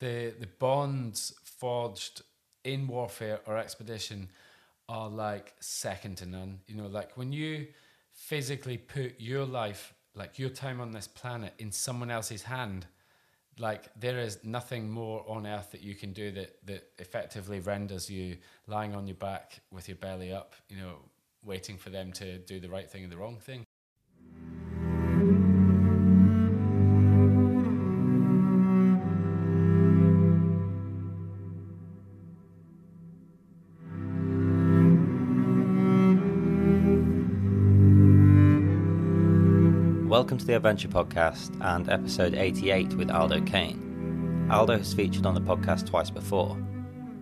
the the bonds forged in warfare or expedition are like second to none. You know, like when you physically put your life, like your time on this planet, in someone else's hand, like there is nothing more on earth that you can do that that effectively renders you lying on your back with your belly up, you know, waiting for them to do the right thing and the wrong thing. Welcome to the Adventure Podcast and episode 88 with Aldo Kane. Aldo has featured on the podcast twice before,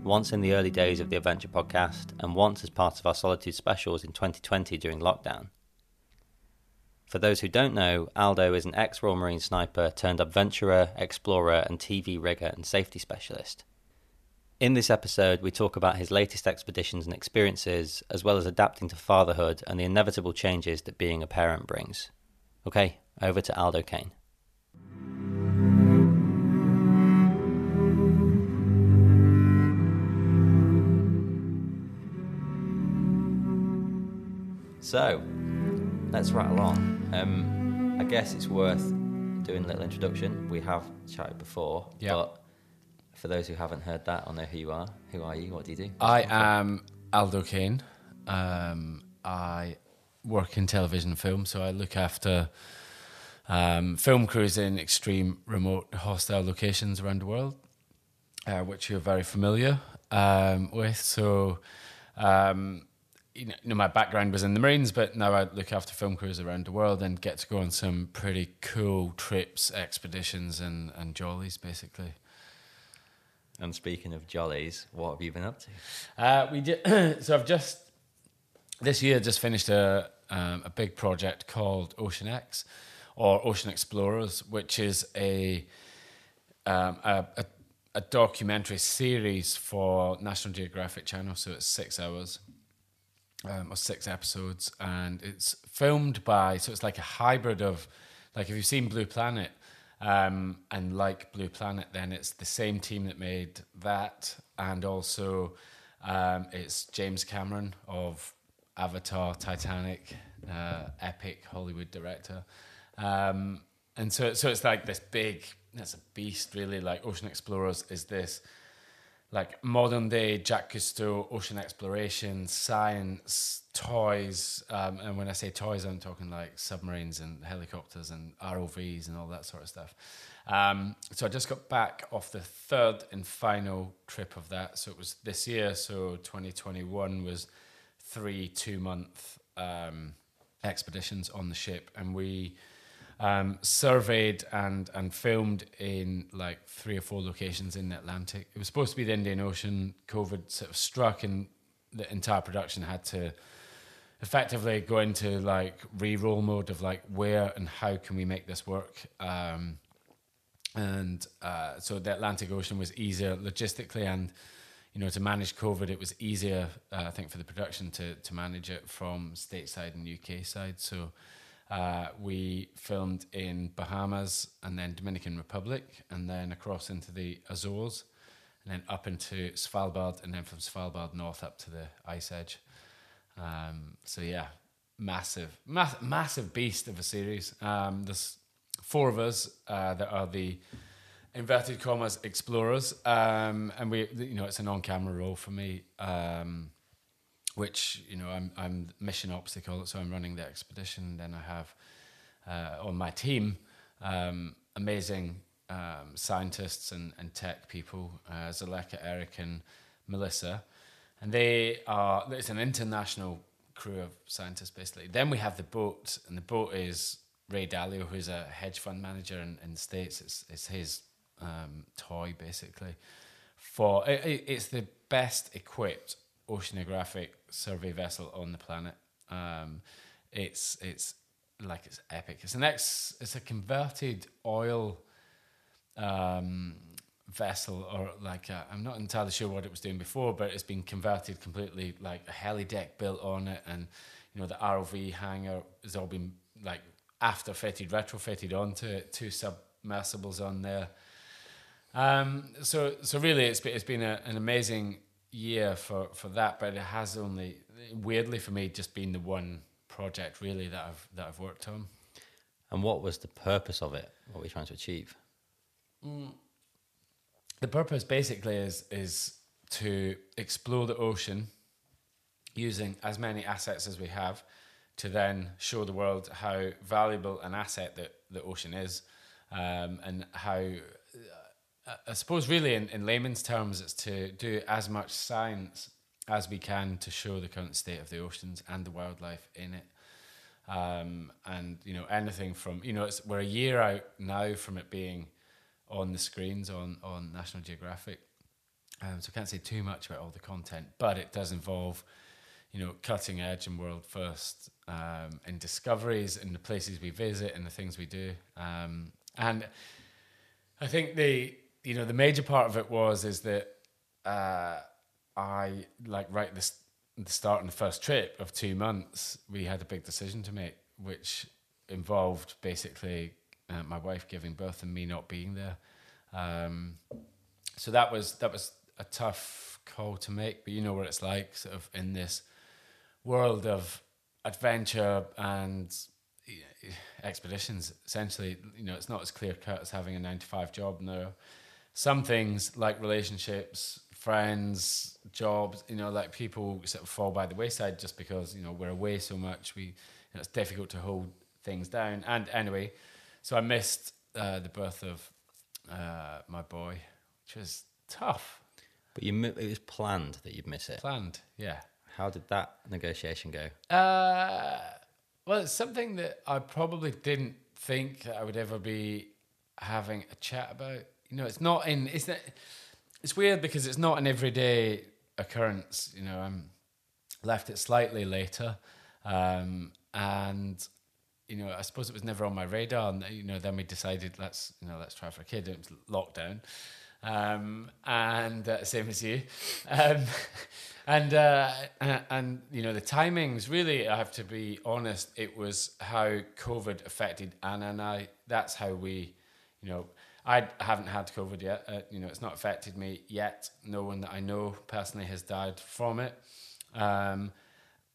once in the early days of the Adventure Podcast and once as part of our Solitude specials in 2020 during lockdown. For those who don't know, Aldo is an ex Royal Marine sniper turned adventurer, explorer, and TV rigger and safety specialist. In this episode, we talk about his latest expeditions and experiences, as well as adapting to fatherhood and the inevitable changes that being a parent brings. Okay, over to Aldo Kane. So, let's rattle on. Um, I guess it's worth doing a little introduction. We have chatted before, Yeah. but for those who haven't heard that or know who you are, who are you? What do you do? I am Aldo Kane. Um, I work in television and film, so I look after um, film crews in extreme, remote, hostile locations around the world, uh, which you're very familiar um, with. So, um, you know, my background was in the Marines, but now I look after film crews around the world and get to go on some pretty cool trips, expeditions, and, and jollies, basically. And speaking of jollies, what have you been up to? Uh, we did. so I've just this year just finished a um, a big project called Ocean X or Ocean Explorers, which is a um, a, a, a documentary series for National Geographic Channel. So it's six hours um, or six episodes, and it's filmed by. So it's like a hybrid of, like if you've seen Blue Planet, um, and like Blue Planet, then it's the same team that made that, and also um, it's James Cameron of Avatar, Titanic, uh, epic Hollywood director, um, and so so it's like this big. That's a beast, really. Like Ocean Explorers is this like modern day Jacques Cousteau, ocean exploration, science, toys. Um, and when I say toys, I'm talking like submarines and helicopters and ROVs and all that sort of stuff. Um, so I just got back off the third and final trip of that. So it was this year. So 2021 was three two month um, expeditions on the ship. And we um, surveyed and and filmed in like three or four locations in the Atlantic. It was supposed to be the Indian Ocean. COVID sort of struck, and the entire production had to effectively go into like re-roll mode of like where and how can we make this work. Um, and uh, so the Atlantic Ocean was easier logistically and you know to manage COVID it was easier uh, I think for the production to to manage it from stateside and UK side so uh, we filmed in Bahamas and then Dominican Republic and then across into the Azores and then up into Svalbard and then from Svalbard north up to the ice edge. Um, so yeah massive mass- massive beast of a series. Um, there's four of us uh, that are the inverted commas explorers, um, and we, you know, it's an on-camera role for me, um, which you know, I'm I'm mission it, so I'm running the expedition. Then I have uh, on my team um, amazing um, scientists and, and tech people, uh, Zaleka, Eric, and Melissa, and they are. It's an international crew of scientists basically. Then we have the boat, and the boat is Ray Dalio, who's a hedge fund manager in, in the States. It's, it's his um, toy, basically. For it- It's the best equipped oceanographic survey vessel on the planet. Um, it's it's like it's epic. It's an ex. It's a converted oil um, vessel, or like i I'm not entirely sure what it was doing before, but it's been converted completely. Like a heli deck built on it, and you know the ROV hangar has all been like after fitted, retrofitted onto it. Two submersibles on there. Um, so so really, it's been, it's been a, an amazing year for for that, but it has only weirdly for me just been the one project really that I've that I've worked on. And what was the purpose of it? What were you trying to achieve? The purpose basically is is to explore the ocean using as many assets as we have to then show the world how valuable an asset that the ocean is um, and how uh, I suppose really in, in layman's terms it's to do as much science as we can to show the current state of the oceans and the wildlife in it. Um, and you know anything from you know it's, we're a year out now from it being on the screens on on National Geographic. Um, so I can't say too much about all the content but it does involve you know cutting edge and world first um, in discoveries and the places we visit and the things we do. Um, and I think the you know the major part of it was is that uh, I like right at the, start and the first trip of two months we had a big decision to make which involved basically uh, my wife giving birth and me not being there. Um, so that was that was a tough call to make but you know what it's like sort of in this world of adventure and expeditions essentially. You know it's not as clear cut as having a 9 to 5 job no some things like relationships friends jobs you know like people sort of fall by the wayside just because you know we're away so much we you know, it's difficult to hold things down and anyway so i missed uh, the birth of uh, my boy which was tough But you, it was planned that you'd miss it. planned yeah How did that negotiation go? Uh, well, it's something that I probably didn't think that I would ever be having a chat about. Know, it's not in. It's not, It's weird because it's not an everyday occurrence. You know, I'm left it slightly later, um, and you know, I suppose it was never on my radar. And you know, then we decided let's you know let's try for a kid. It was lockdown, um, and uh, same as you, um, and uh, and and, you know the timings. Really, I have to be honest. It was how COVID affected Anna and I. That's how we, you know. I haven't had COVID yet. Uh, you know, it's not affected me yet. No one that I know personally has died from it. Um,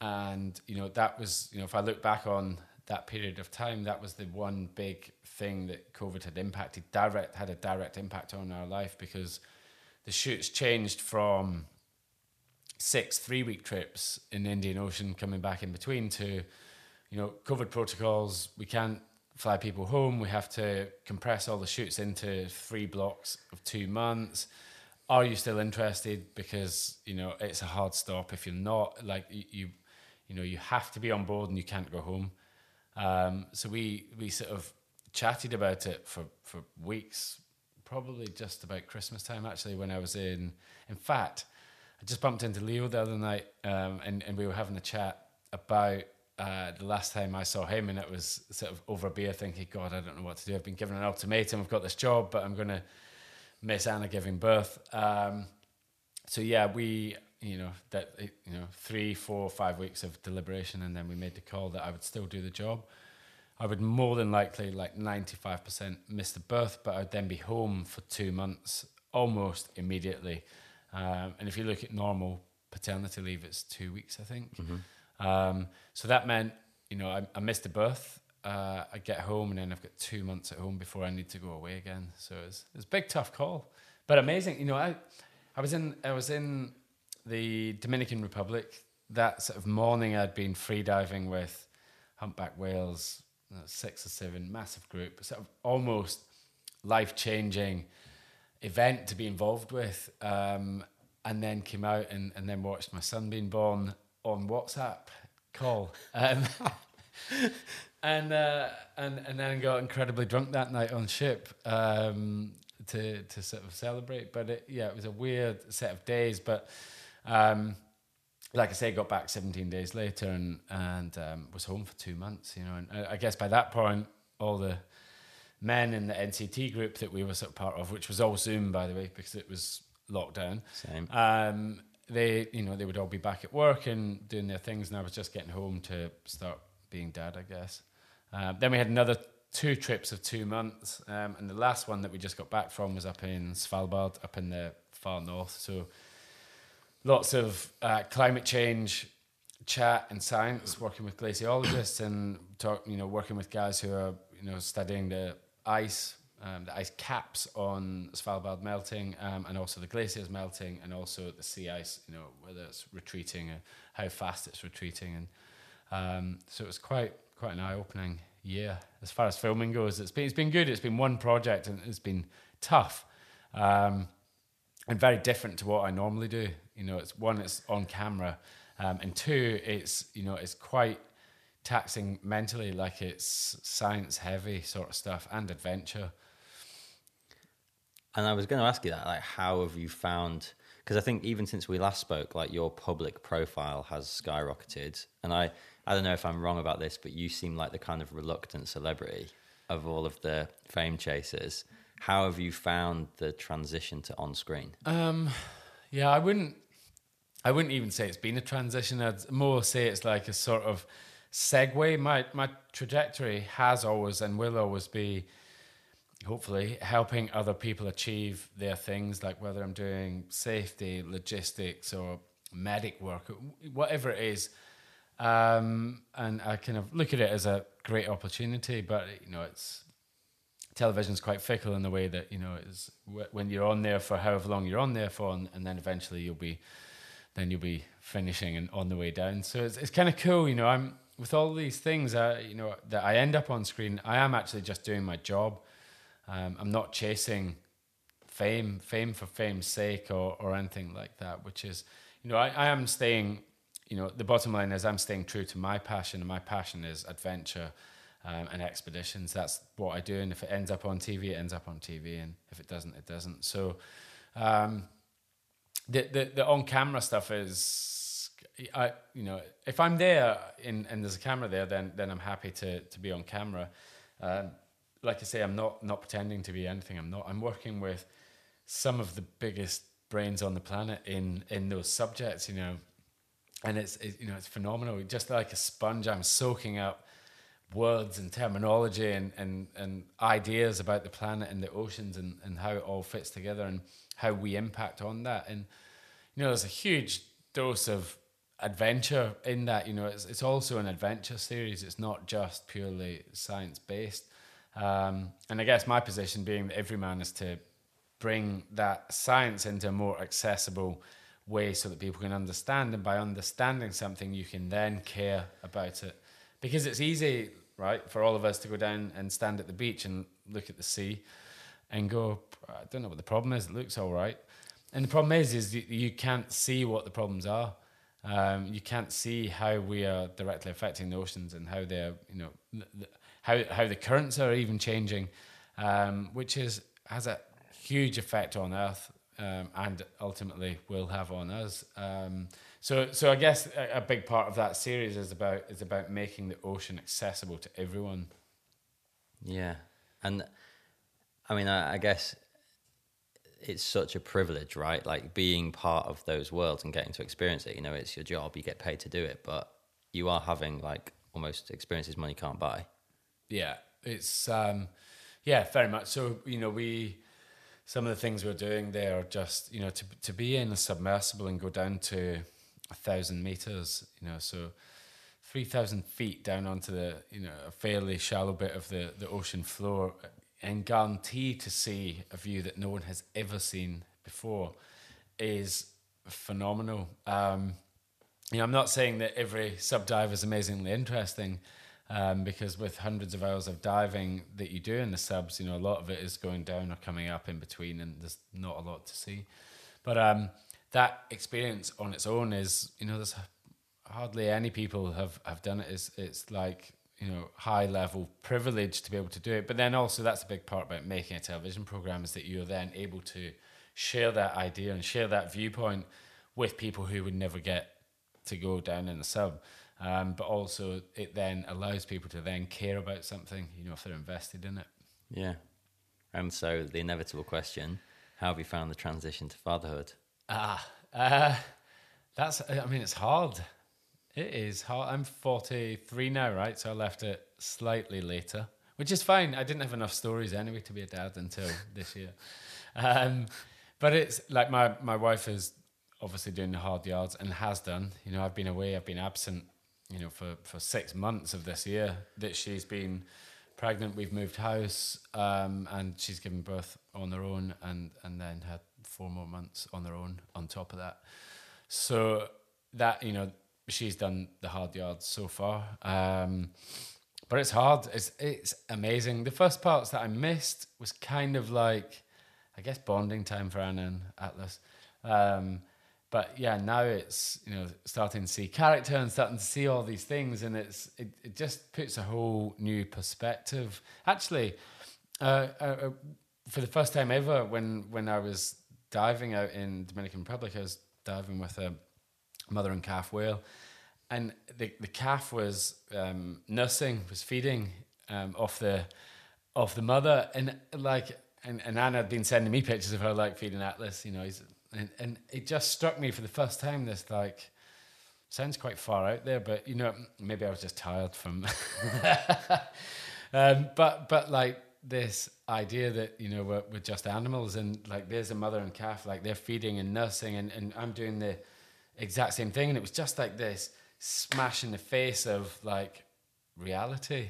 and you know that was you know if I look back on that period of time, that was the one big thing that COVID had impacted direct had a direct impact on our life because the shoots changed from six three week trips in the Indian Ocean coming back in between to you know COVID protocols. We can't fly people home. We have to compress all the shoots into three blocks of two months. Are you still interested? Because you know it's a hard stop if you're not. Like you, you, know, you have to be on board and you can't go home. Um, so we we sort of chatted about it for for weeks, probably just about Christmas time. Actually, when I was in, in fact, I just bumped into Leo the other night, um, and and we were having a chat about uh, the last time I saw him, and it was sort of over a beer, thinking, God, I don't know what to do. I've been given an ultimatum. I've got this job, but I'm going to miss Anna giving birth. Um, so yeah, we, you know, that you know, three, four, five weeks of deliberation, and then we made the call that I would still do the job. I would more than likely, like ninety-five percent, miss the birth, but I'd then be home for two months almost immediately. Um, and if you look at normal paternity leave, it's two weeks, I think. Um, so that meant, you know, I, I missed the birth. Uh, I get home and then I've got two months at home before I need to go away again. So it's it's a big tough call, but amazing. You know, I I was in I was in the Dominican Republic that sort of morning. I'd been free diving with humpback whales, six or seven, massive group, sort of almost life changing event to be involved with. Um, and then came out and, and then watched my son being born on WhatsApp call. Um, and, uh, and and then got incredibly drunk that night on ship um, to to sort of celebrate. But it, yeah, it was a weird set of days. But um, like I say, got back 17 days later and and um, was home for two months. You know, and I I guess by that point, all the men in the NCT group that we were sort of part of, which was all Zoom, by the way, because it was lockdown. Same. They, you know, they would all be back at work and doing their things, and I was just getting home to start being dad, I guess. Um, then we had another two trips of two months, um, and the last one that we just got back from was up in Svalbard, up in the far north. So lots of uh, climate change chat and science, working with glaciologists and talk, you know, working with guys who are you know studying the ice, um, the ice caps on Svalbard melting, um, and also the glaciers melting, and also the sea ice, you know, whether it's retreating, and how fast it's retreating, and um, so it was quite quite an eye opening year as far as filming goes. It's been it's been good. It's been one project and it's been tough. Um, and very different to what I normally do. You know, it's one, it's on camera, um, and two, it's you know, it's quite taxing mentally, like it's science heavy sort of stuff and adventure. And I was going to ask you that, like, how have you found? Because I think even since we last spoke, like your public profile has skyrocketed, and I, I don't know if I'm wrong about this, but you seem like the kind of reluctant celebrity of all of the fame chasers. How have you found the transition to on screen? Um, yeah, I wouldn't. I wouldn't even say it's been a transition. I'd more say it's like a sort of segue. My my trajectory has always and will always be, hopefully, helping other people achieve their things. Like whether I'm doing safety, logistics, or medic work, whatever it is. Um, and I kind of look at it as a great opportunity, but you know, it's television's quite fickle in the way that you know is when you're on there for however long you're on there for, and, and then eventually you'll be then you'll be finishing and on the way down. So it's it's kind of cool, you know. I'm with all these things, uh, you know, that I end up on screen. I am actually just doing my job. Um, I'm not chasing fame, fame for fame's sake, or or anything like that. Which is, you know, I, I am staying. You know, the bottom line is I'm staying true to my passion, and my passion is adventure um, and expeditions. That's what I do, and if it ends up on TV, it ends up on TV, and if it doesn't, it doesn't. So, um, the the, the on camera stuff is, I you know, if I'm there in, and there's a camera there, then then I'm happy to to be on camera. Um, like I say, I'm not not pretending to be anything. I'm not. I'm working with some of the biggest brains on the planet in in those subjects. You know, and it's it, you know it's phenomenal. Just like a sponge, I'm soaking up words and terminology and, and, and ideas about the planet and the oceans and, and how it all fits together and how we impact on that. And, you know, there's a huge dose of adventure in that. You know, it's, it's also an adventure series, it's not just purely science based. Um, and I guess my position being that every man is to bring that science into a more accessible way so that people can understand. And by understanding something, you can then care about it because it's easy, right, for all of us to go down and stand at the beach and look at the sea and go, I don't know what the problem is. It looks all right. And the problem is, is you, can't see what the problems are. Um, you can't see how we are directly affecting the oceans and how they're, you know, the, how how the currents are even changing, um, which is has a huge effect on Earth um, and ultimately will have on us. Um, so, so I guess a, a, big part of that series is about is about making the ocean accessible to everyone. Yeah, and I mean, I, I guess it's such a privilege, right? Like being part of those worlds and getting to experience it. You know, it's your job; you get paid to do it, but you are having like almost experiences money can't buy. Yeah, it's um, yeah, very much. So you know, we some of the things we're doing there are just you know to to be in a submersible and go down to a thousand meters, you know, so three thousand feet down onto the you know a fairly shallow bit of the the ocean floor, and guarantee to see a view that no one has ever seen before, is phenomenal. Um, you know, I'm not saying that every sub dive is amazingly interesting. Um, because with hundreds of hours of diving that you do in the subs, you know, a lot of it is going down or coming up in between, and there's not a lot to see. But um, that experience on its own is, you know, there's hardly any people have, have done it. It's, it's like, you know, high level privilege to be able to do it. But then also that's a big part about making a television program is that you're then able to share that idea and share that viewpoint with people who would never get to go down in the sub. Um, but also it then allows people to then care about something, you know, if they're invested in it. Yeah. And so the inevitable question, how have you found the transition to fatherhood? Ah, uh, that's. I mean, it's hard. It is hard. I'm 43 now, right? So I left it slightly later, which is fine. I didn't have enough stories anyway to be a dad until this year. Um, but it's like my my wife is obviously doing the hard yards and has done. You know, I've been away, I've been absent. You know, for for six months of this year that she's been pregnant. We've moved house, um, and she's given birth on their own, and and then had four more months on their own on top of that. So that you know, she's done the hard yards so far. Um, but it's hard. It's it's amazing. The first parts that I missed was kind of like, I guess, bonding time for Anna and Atlas. Um, but yeah, now it's you know starting to see character and starting to see all these things, and it's it, it just puts a whole new perspective. Actually, uh, uh, uh, for the first time ever, when when I was diving out in Dominican Republic, I was diving with a mother and calf whale, and the the calf was um, nursing, was feeding um, off the off the mother, and like and, and Anna had been sending me pictures of her like feeding Atlas. You know, he's and and it just struck me for the first time. This like sounds quite far out there, but you know, maybe I was just tired from. um, but but like this idea that you know we're, we're just animals, and like there's a mother and calf, like they're feeding and nursing, and and I'm doing the exact same thing, and it was just like this smash in the face of like reality.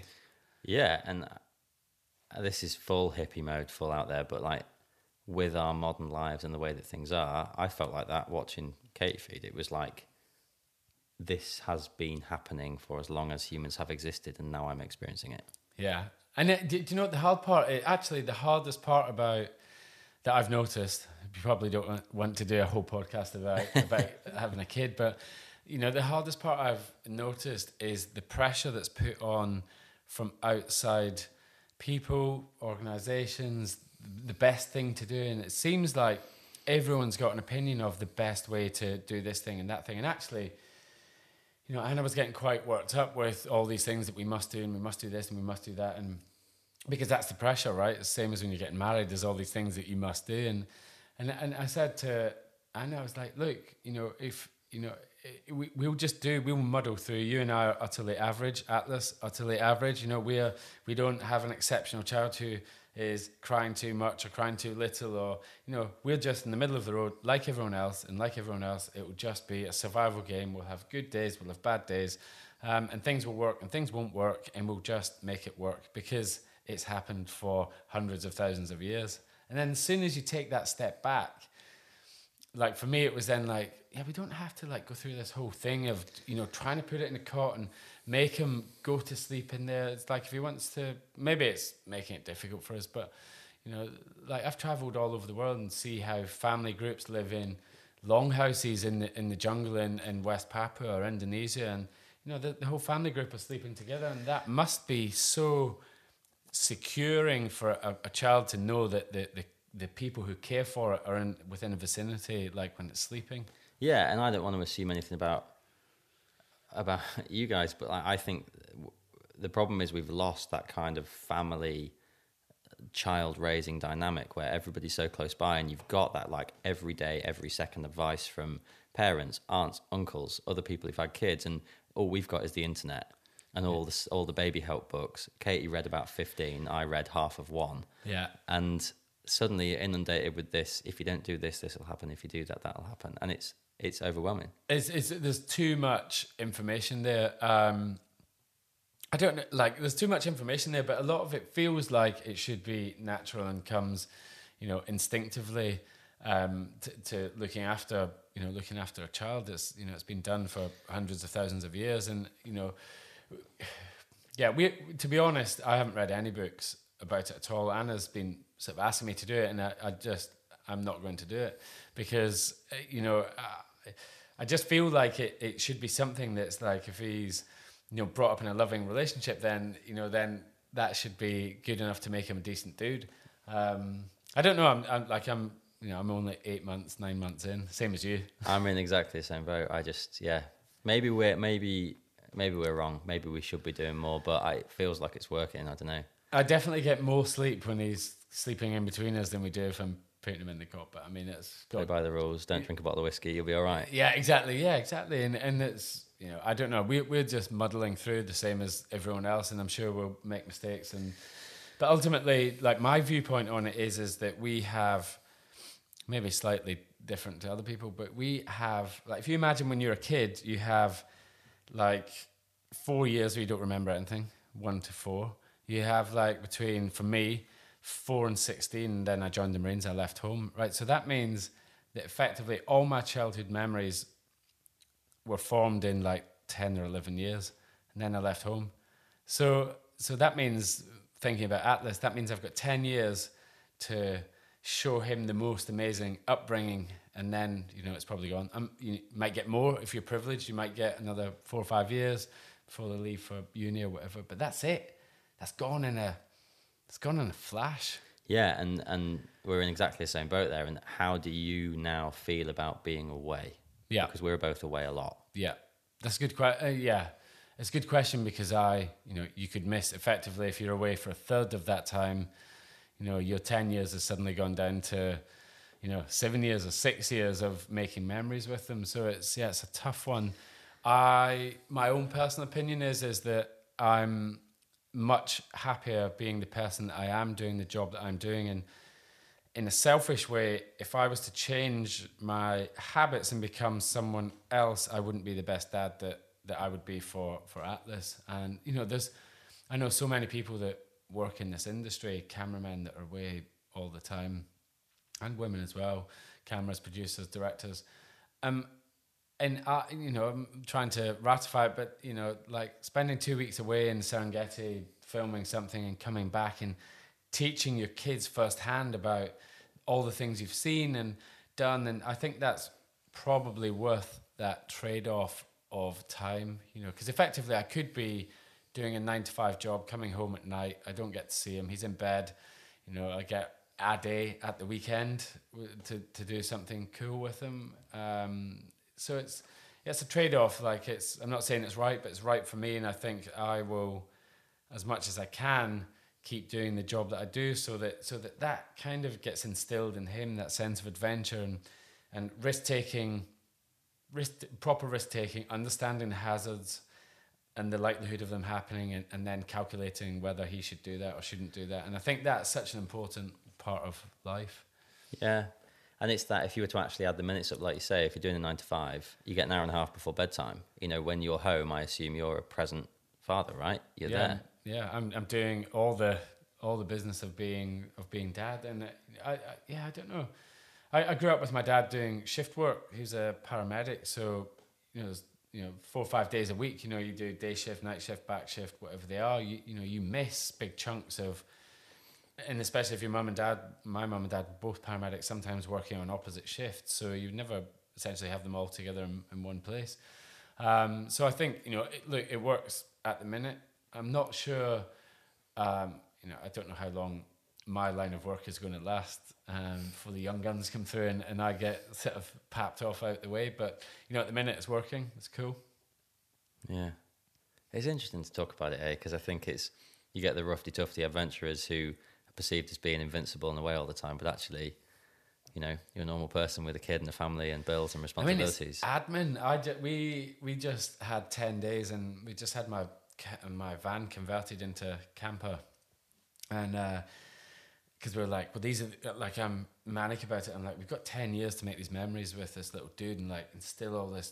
Yeah, and uh, this is full hippie mode, full out there, but like with our modern lives and the way that things are, I felt like that watching Kate feed. It was like this has been happening for as long as humans have existed, and now I'm experiencing it. Yeah, and it, do, do you know what the hard part? It, actually, the hardest part about that I've noticed. You probably don't want to do a whole podcast about about having a kid, but you know the hardest part I've noticed is the pressure that's put on from outside people, organizations, the best thing to do. And it seems like everyone's got an opinion of the best way to do this thing and that thing. And actually, you know, Anna was getting quite worked up with all these things that we must do and we must do this and we must do that. And because that's the pressure, right? The same as when you're getting married, there's all these things that you must do. And, and, and I said to Anna, I was like, look, you know, if, you know, eh, we, we'll just do we'll muddle through you and I are utterly average atlas utterly average you know we are we don't have an exceptional child who is crying too much or crying too little or you know we're just in the middle of the road like everyone else and like everyone else it will just be a survival game. We'll have good days we'll have bad days um, and things will work and things won't work and we'll just make it work because it's happened for hundreds of thousands of years. And then as soon as you take that step back like for me it was then like yeah we don't have to like go through this whole thing of you know trying to put it in a cot and make him go to sleep in there. It's like if he wants to, maybe it's making it difficult for us, but you know, like I've travelled all over the world and see how family groups live in longhouses in the in the jungle in, in West Papua or Indonesia, and you know the, the whole family group are sleeping together, and that must be so securing for a, a child to know that the, the the people who care for it are in within a vicinity, like when it's sleeping. Yeah, and I don't want to assume anything about about you guys, but I think the problem is we've lost that kind of family child raising dynamic where everybody's so close by and you've got that like every day every second advice from parents aunts uncles other people who've had kids and all we've got is the internet and all the all the baby help books. Katie read about 15 i read half of one. Yeah. And suddenly you're inundated with this if you don't do this this will happen if you do that that'll happen. And it's it's overwhelming. It's, it's there's too much information there. Um, I don't know, like there's too much information there, but a lot of it feels like it should be natural and comes, you know, instinctively um, to, to looking after, you know, looking after a child. It's you know, it's been done for hundreds of thousands of years, and you know, yeah, we. To be honest, I haven't read any books about it at all. Anna's been sort of asking me to do it, and I, I just I'm not going to do it because uh, you know. I just feel like it, it should be something that's like if he's you know brought up in a loving relationship, then you know then that should be good enough to make him a decent dude. Um, I don't know. I'm, I'm like I'm you know I'm only eight months, nine months in, same as you. I'm in exactly the same boat. I just yeah maybe we're maybe maybe we're wrong. Maybe we should be doing more, but I, it feels like it's working. I don't know. I definitely get more sleep when he's sleeping in between us than we do if I'm putting them in the cup. But I mean, it's Go got by the rules. Don't drink a bottle of whiskey. You'll be all right. yeah, exactly. Yeah, exactly. And and it's you know I don't know. We we're just muddling through the same as everyone else, and I'm sure we'll make mistakes. And but ultimately, like my viewpoint on it is is that we have maybe slightly different to other people, but we have like if you imagine when you're a kid, you have like four years where you don't remember anything, one to four. You have like between for me four and sixteen, and then I joined the Marines. I left home, right? So that means that effectively all my childhood memories were formed in like 10 or 11 years and then I left home. So so that means thinking about Atlas that means I've got 10 years to show him the most amazing upbringing and then you know it's probably gone. Um, you might get more if you're privileged, you might get another 4 or 5 years before they leave for uni or whatever, but that's it. That's gone in a it's gone in a flash. Yeah, and and we're in exactly the same boat there. And how do you now feel about being away? Yeah. because we're both away a lot. Yeah, that's a good question. Uh, yeah, it's a good question because I, you know, you could miss effectively if you're away for a third of that time. You know, your ten years has suddenly gone down to, you know, seven years or six years of making memories with them. So it's yeah, it's a tough one. I my own personal opinion is is that I'm much happier being the person that I am doing the job that I'm doing and in a selfish way, if I was to change my habits and become someone else, I wouldn't be the best dad that, that I would be for, for Atlas. And, you know, there's, I know so many people that work in this industry, cameramen that are away all the time, and women as well, cameras, producers, directors. Um, and I, you know, I'm trying to ratify it, but you know, like spending two weeks away in Serengeti filming something and coming back and teaching your kids firsthand about all the things you've seen and done, and I think that's probably worth that trade-off of time, you know, because effectively I could be doing a nine to five job, coming home at night. I don't get to see him. He's in bed. You know, I get a day at the weekend to, to do something cool with him. Um, so it's it's a trade off. Like it's I'm not saying it's right, but it's right for me, and I think I will, as much as I can, keep doing the job that I do, so that so that that kind of gets instilled in him that sense of adventure and and risk taking, risk proper risk taking, understanding the hazards and the likelihood of them happening and, and then calculating whether he should do that or shouldn't do that. And I think that's such an important part of life. Yeah. And it's that if you were to actually add the minutes up, like you say, if you're doing a nine to five, you get an hour and a half before bedtime. You know, when you're home, I assume you're a present father, right? You're yeah, there. Yeah, I'm I'm doing all the all the business of being of being dad, and I, I yeah I don't know. I, I grew up with my dad doing shift work. He's a paramedic, so you know you know four or five days a week. You know you do day shift, night shift, back shift, whatever they are. You you know you miss big chunks of, and especially if your mum and dad, my mum and dad, both paramedics, sometimes working on opposite shifts, so you'd never essentially have them all together in, in one place. Um, so I think you know, it, look, it works at the minute. I'm not sure. Um, you know, I don't know how long my line of work is going to last um, the young guns come through and, and I get sort of papped off out the way. But you know, at the minute it's working. It's cool. Yeah. It's interesting to talk about it, eh? Because I think it's, you get the roughy tufty adventurers who perceived as being invincible in the way all the time, but actually, you know, you're a normal person with a kid and a family and bills and I mean, responsibilities. admin. I ju- we we just had ten days, and we just had my ca- my van converted into camper, and uh, because we were like, well, these are like I'm manic about it. I'm like, we've got ten years to make these memories with this little dude, and like instill all this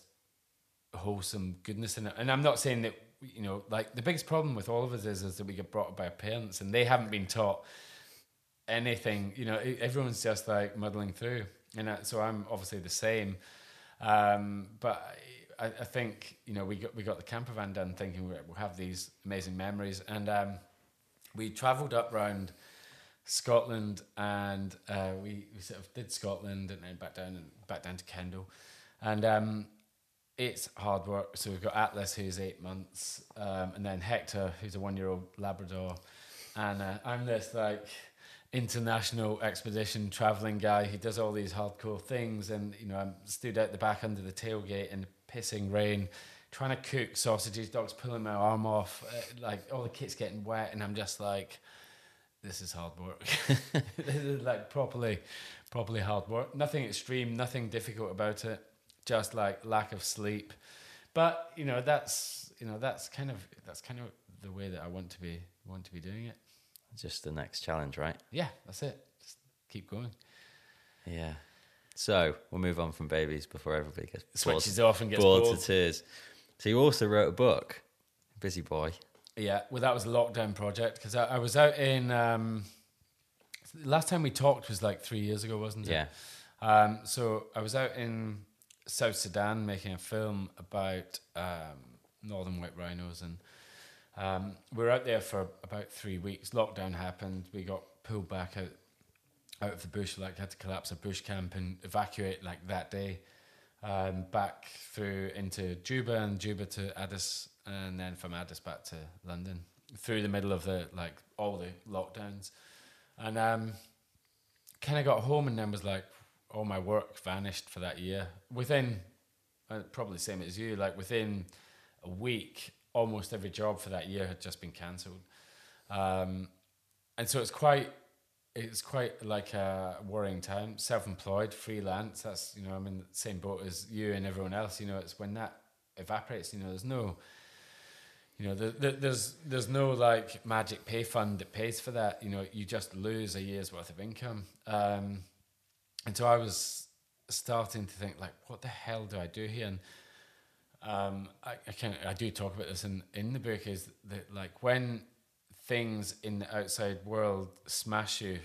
wholesome goodness in it. And I'm not saying that you know, like the biggest problem with all of us is is that we get brought up by our parents, and they haven't been taught anything. You know, everyone's just like muddling through, and so I'm obviously the same. Um, but I, I think you know we got we got the camper van done, thinking we'll have these amazing memories, and um, we travelled up round Scotland, and uh, we, we sort of did Scotland, and then back down and back down to Kendal, and um, it's hard work. So we've got Atlas, who's eight months, um, and then Hector, who's a one-year-old Labrador, and uh, I'm this like international expedition traveling guy who does all these hardcore things, and you know I'm stood out the back under the tailgate in pissing rain, trying to cook sausages. Dogs pulling my arm off, uh, like all the kit's getting wet, and I'm just like. This is hard work. this is like properly, properly hard work. Nothing extreme, nothing difficult about it. Just like lack of sleep. But you know, that's you know, that's kind of that's kind of the way that I want to be want to be doing it. Just the next challenge, right? Yeah, that's it. Just keep going. Yeah. So we'll move on from babies before everybody gets bored, Switches off and gets bored bored. to tears. So you also wrote a book, busy boy. Yeah, well, that was a lockdown project because I, I was out in. Um, last time we talked was like three years ago, wasn't it? Yeah. Um, so I was out in South Sudan making a film about um, northern white rhinos, and um, we were out there for about three weeks. Lockdown happened. We got pulled back out out of the bush. Like had to collapse a bush camp and evacuate like that day. Um, back through into Juba and Juba to Addis, and then from Addis back to London through the middle of the like all the lockdowns, and um, kind of got home and then was like, all my work vanished for that year. Within, uh, probably same as you, like within a week, almost every job for that year had just been cancelled, um, and so it's quite, it's quite like a worrying time. Self-employed, freelance. That's you know I'm in the same boat as you and everyone else. You know, it's when that evaporates. You know, there's no you know, the, the, there's there's no like magic pay fund that pays for that. You know, you just lose a year's worth of income. Um, and so I was starting to think like, what the hell do I do here? And um, I, I can I do talk about this in in the book is that like when things in the outside world smash you,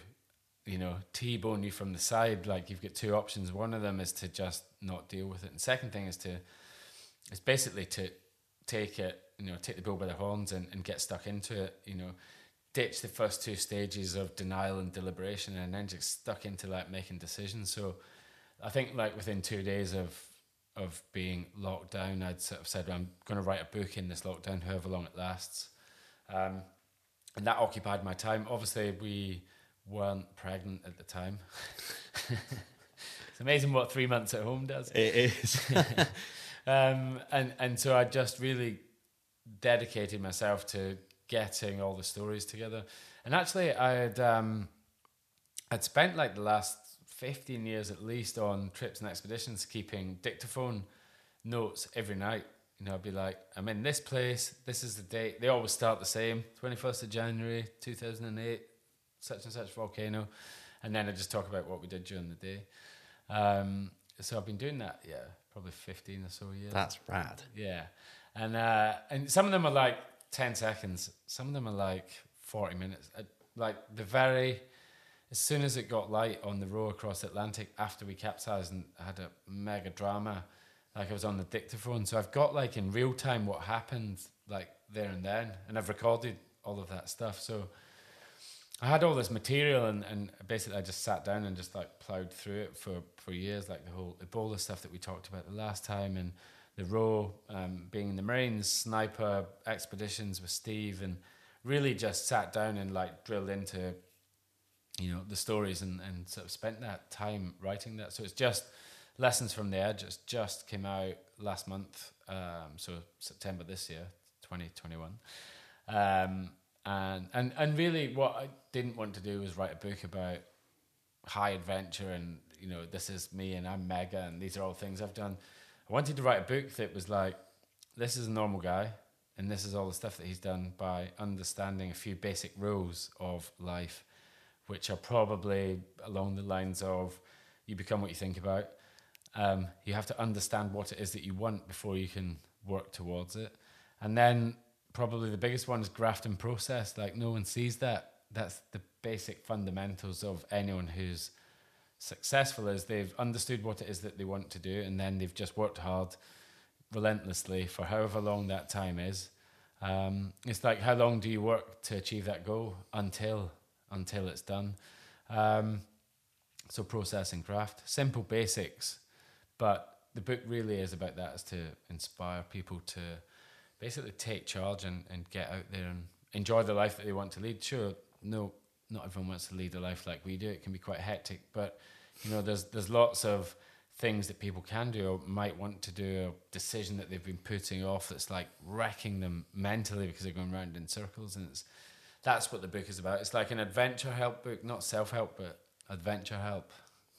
you know, t-bone you from the side, like you've got two options. One of them is to just not deal with it, and second thing is to, it's basically to take it, you know, take the bull by the horns and, and get stuck into it, you know, ditch the first two stages of denial and deliberation and then just stuck into like making decisions. So I think like within two days of of being locked down, I'd sort of said I'm going to write a book in this lockdown, however long it lasts, um, and that occupied my time. Obviously, we weren't pregnant at the time. it's amazing what three months at home does. It is. um, and and so I just really dedicated myself to getting all the stories together. And actually, I had um, I'd spent like the last fifteen years at least on trips and expeditions, keeping dictaphone notes every night. You know, I'd be like, I'm in this place. This is the date. They always start the same: twenty first of January, two thousand and eight, such and such volcano. And then I just talk about what we did during the day. Um, so I've been doing that, yeah, probably fifteen or so years. That's rad. Yeah, and uh, and some of them are like ten seconds. Some of them are like forty minutes. Uh, like the very as soon as it got light on the row across Atlantic after we capsized and had a mega drama, like I was on the dictaphone. So I've got like in real time what happened like there and then, and I've recorded all of that stuff. So I had all this material, and, and basically I just sat down and just like plowed through it for, for years, like the whole Ebola stuff that we talked about the last time, and the row, um, being in the Marines, sniper expeditions with Steve, and really just sat down and like drilled into, you know, the stories and, and sort of spent that time writing that. So it's just Lessons from the Edge. It's just came out last month, um, so September this year, 2021. Um, and, and, and really what I didn't want to do was write a book about high adventure and, you know, this is me and I'm mega and these are all things I've done. I wanted to write a book that was like, this is a normal guy, and this is all the stuff that he's done by understanding a few basic rules of life, which are probably along the lines of you become what you think about. Um, you have to understand what it is that you want before you can work towards it. And then probably the biggest one is graft and process. Like no one sees that. That's the basic fundamentals of anyone who's successful is they've understood what it is that they want to do and then they've just worked hard relentlessly for however long that time is um, it's like how long do you work to achieve that goal until until it's done um, so processing craft simple basics but the book really is about that is to inspire people to basically take charge and, and get out there and enjoy the life that they want to lead sure no not everyone wants to lead a life like we do. It can be quite hectic, but you know, there's there's lots of things that people can do or might want to do. A decision that they've been putting off that's like wrecking them mentally because they're going round in circles, and it's that's what the book is about. It's like an adventure help book, not self help, but adventure help.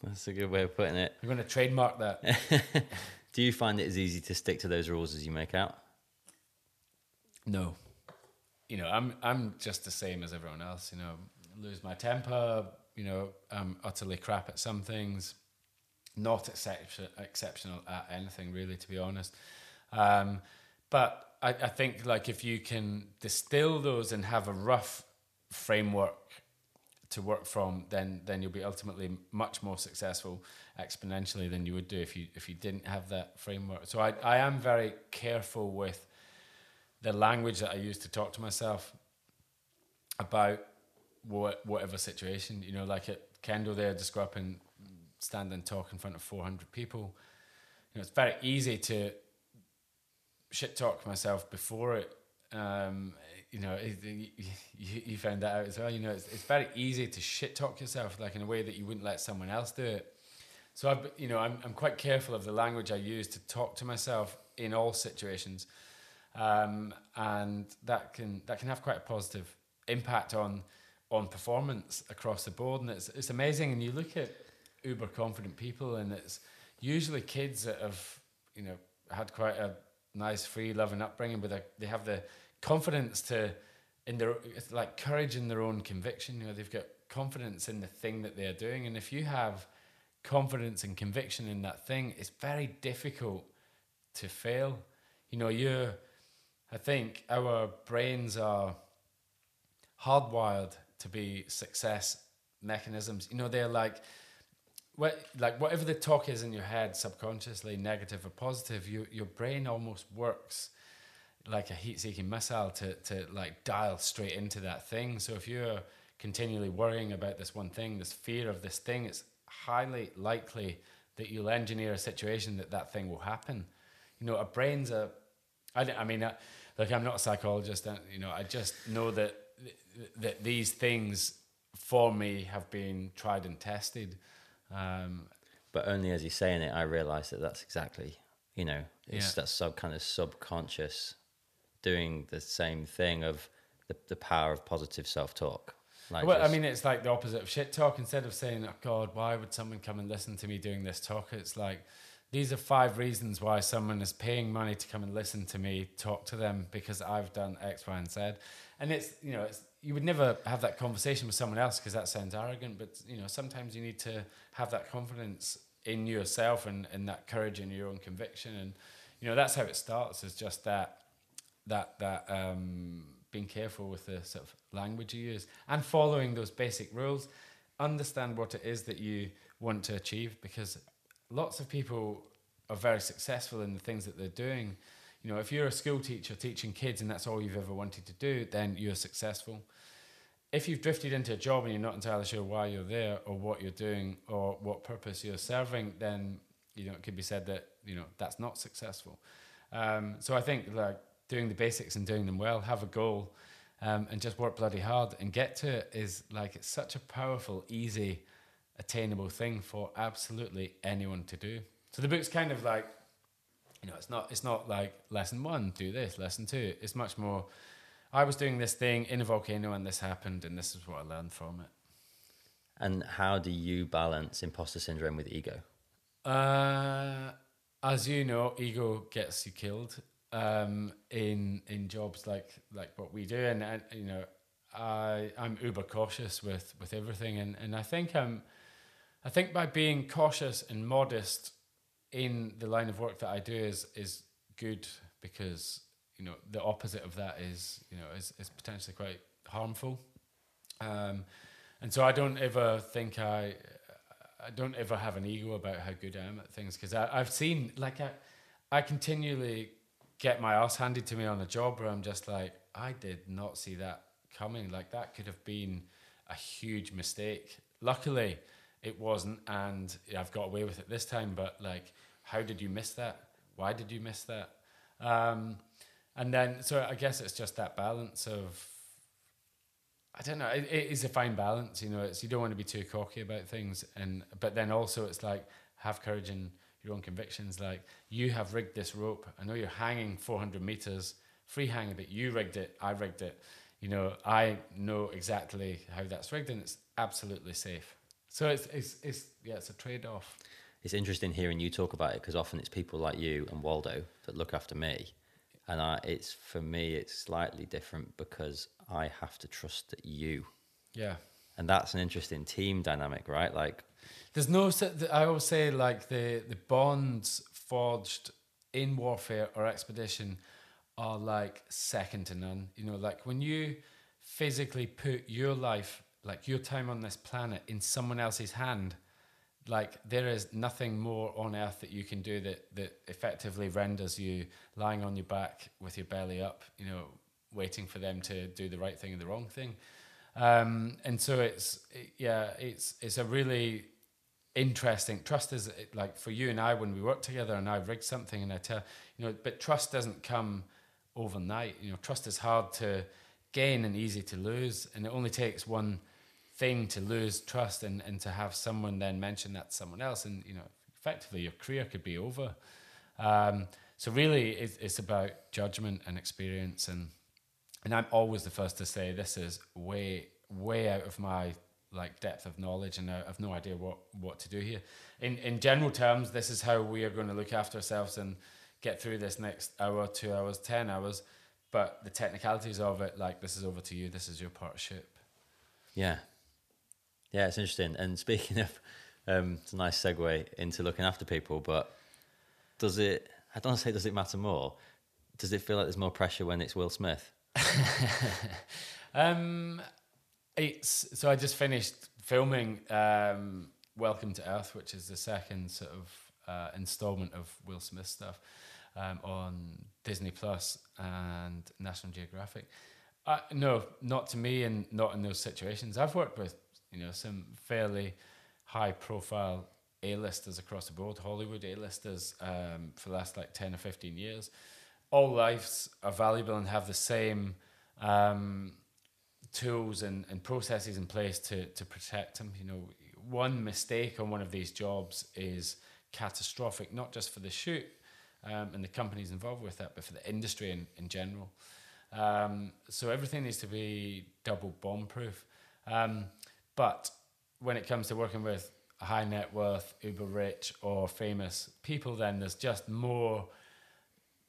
That's a good way of putting it. I'm going to trademark that. Do you find it as easy to stick to those rules as you make out? No. You know, I'm I'm just the same as everyone else. You know, lose my temper. You know, I'm utterly crap at some things. Not exception, exceptional at anything, really, to be honest. Um, but I, I think like if you can distill those and have a rough framework to work from, then then you'll be ultimately much more successful exponentially than you would do if you if you didn't have that framework. So I, I am very careful with the language that I use to talk to myself about what, whatever situation. You know, like at Kendal there, just go up and stand and talk in front of 400 people. You know, it's very easy to shit talk myself before it. Um, you know, you, you found that out as well. You know, it's, it's very easy to shit talk yourself, like in a way that you wouldn't let someone else do it. So I've, you know, I'm, I'm quite careful of the language I use to talk to myself in all situations um, and that can that can have quite a positive impact on on performance across the board. And it's it's amazing. And you look at uber confident people, and it's usually kids that have you know had quite a nice, free, loving upbringing, but they have the confidence to in their it's like courage in their own conviction. You know, they've got confidence in the thing that they're doing, and if you have confidence and conviction in that thing, it's very difficult to fail. You know, you're I think our brains are hardwired to be success mechanisms. You know, they're like, what, like whatever the talk is in your head, subconsciously, negative or positive, you, your brain almost works like a heat-seeking missile to to like dial straight into that thing. So if you're continually worrying about this one thing, this fear of this thing, it's highly likely that you'll engineer a situation that that thing will happen. You know, our brains are. I, I mean, uh, like I'm not a psychologist, and you know, I just know that that these things for me have been tried and tested. Um, but only as you're saying it, I realise that that's exactly you know it's yeah. that sub kind of subconscious doing the same thing of the the power of positive self talk. Like well, just, I mean, it's like the opposite of shit talk. Instead of saying, "Oh God, why would someone come and listen to me doing this talk?" It's like these are five reasons why someone is paying money to come and listen to me talk to them because I've done X, Y, and Z. And it's, you know, it's, you would never have that conversation with someone else because that sounds arrogant, but, you know, sometimes you need to have that confidence in yourself and, and that courage in your own conviction. And, you know, that's how it starts is just that, that, that, um, being careful with the sort of language you use and following those basic rules. Understand what it is that you want to achieve because lots of people are very successful in the things that they're doing. You know, if you're a school teacher teaching kids and that's all you've ever wanted to do, then you're successful. If you've drifted into a job and you're not entirely sure why you're there or what you're doing or what purpose you're serving, then you know it could be said that you know that's not successful. Um, so I think like doing the basics and doing them well, have a goal, um, and just work bloody hard and get to it is like it's such a powerful, easy attainable thing for absolutely anyone to do. So the book's kind of like, you know, it's not it's not like lesson one, do this, lesson two. It's much more. I was doing this thing in a volcano and this happened, and this is what I learned from it. And how do you balance imposter syndrome with ego? Uh, as you know, ego gets you killed um, in in jobs like like what we do, and, and you know, I I'm uber cautious with with everything, and and I think I'm I think by being cautious and modest in the line of work that I do is is good because you know the opposite of that is you know is, is potentially quite harmful. Um, and so I don't ever think I I don't ever have an ego about how good I am at things because I've seen like I I continually get my ass handed to me on a job where I'm just like I did not see that coming like that could have been a huge mistake. Luckily, it wasn't, and I've got away with it this time. But like, how did you miss that? Why did you miss that? Um, and then, so I guess it's just that balance of, I don't know. It, it is a fine balance, you know. It's you don't want to be too cocky about things, and but then also it's like have courage in your own convictions. Like you have rigged this rope. I know you're hanging 400 meters free hanging, but you rigged it. I rigged it. You know, I know exactly how that's rigged, and it's absolutely safe. So it's it's it's yeah, it's a trade off. It's interesting hearing you talk about it because often it's people like you and Waldo that look after me, and I, it's for me it's slightly different because I have to trust that you, Yeah. and that's an interesting team dynamic, right? Like, There's no. I always say like the the bonds forged in warfare or expedition are like second to none. You know, like when you physically put your life, like your time on this planet, in someone else's hand, like there is nothing more on earth that you can do that that effectively renders you lying on your back with your belly up. You know, waiting for them to do the right thing and the wrong thing. Um, and so it's yeah, it's it's a really interesting trust is like for you and I when we work together and I rig something and I tell you know but trust doesn't come overnight you know trust is hard to gain and easy to lose and it only takes one thing to lose trust and, and to have someone then mention that to someone else and you know effectively your career could be over um, so really it's, it's about judgment and experience and and I'm always the first to say this is way way out of my like depth of knowledge and I have no idea what what to do here. In in general terms, this is how we are going to look after ourselves and get through this next hour, two hours, ten hours. But the technicalities of it, like this is over to you. This is your partnership. yeah, yeah, it's interesting. And speaking of, um, it's a nice segue into looking after people, but does it? I don't say does it matter more. Does it feel like there's more pressure when it's Will Smith? Um, it's so I just finished filming um, Welcome to Earth, which is the second sort of uh, installment of Will Smith stuff um, on Disney Plus and National Geographic. Uh, no, not to me, and not in those situations. I've worked with you know some fairly high profile A-listers across the board, Hollywood A-listers um, for the last like ten or fifteen years. All lives are valuable and have the same. Um, tools and, and processes in place to, to protect them. You know, one mistake on one of these jobs is catastrophic, not just for the shoot um, and the companies involved with that, but for the industry in, in general. Um, so everything needs to be double bomb proof. Um, but when it comes to working with high net worth, uber rich, or famous people, then there's just more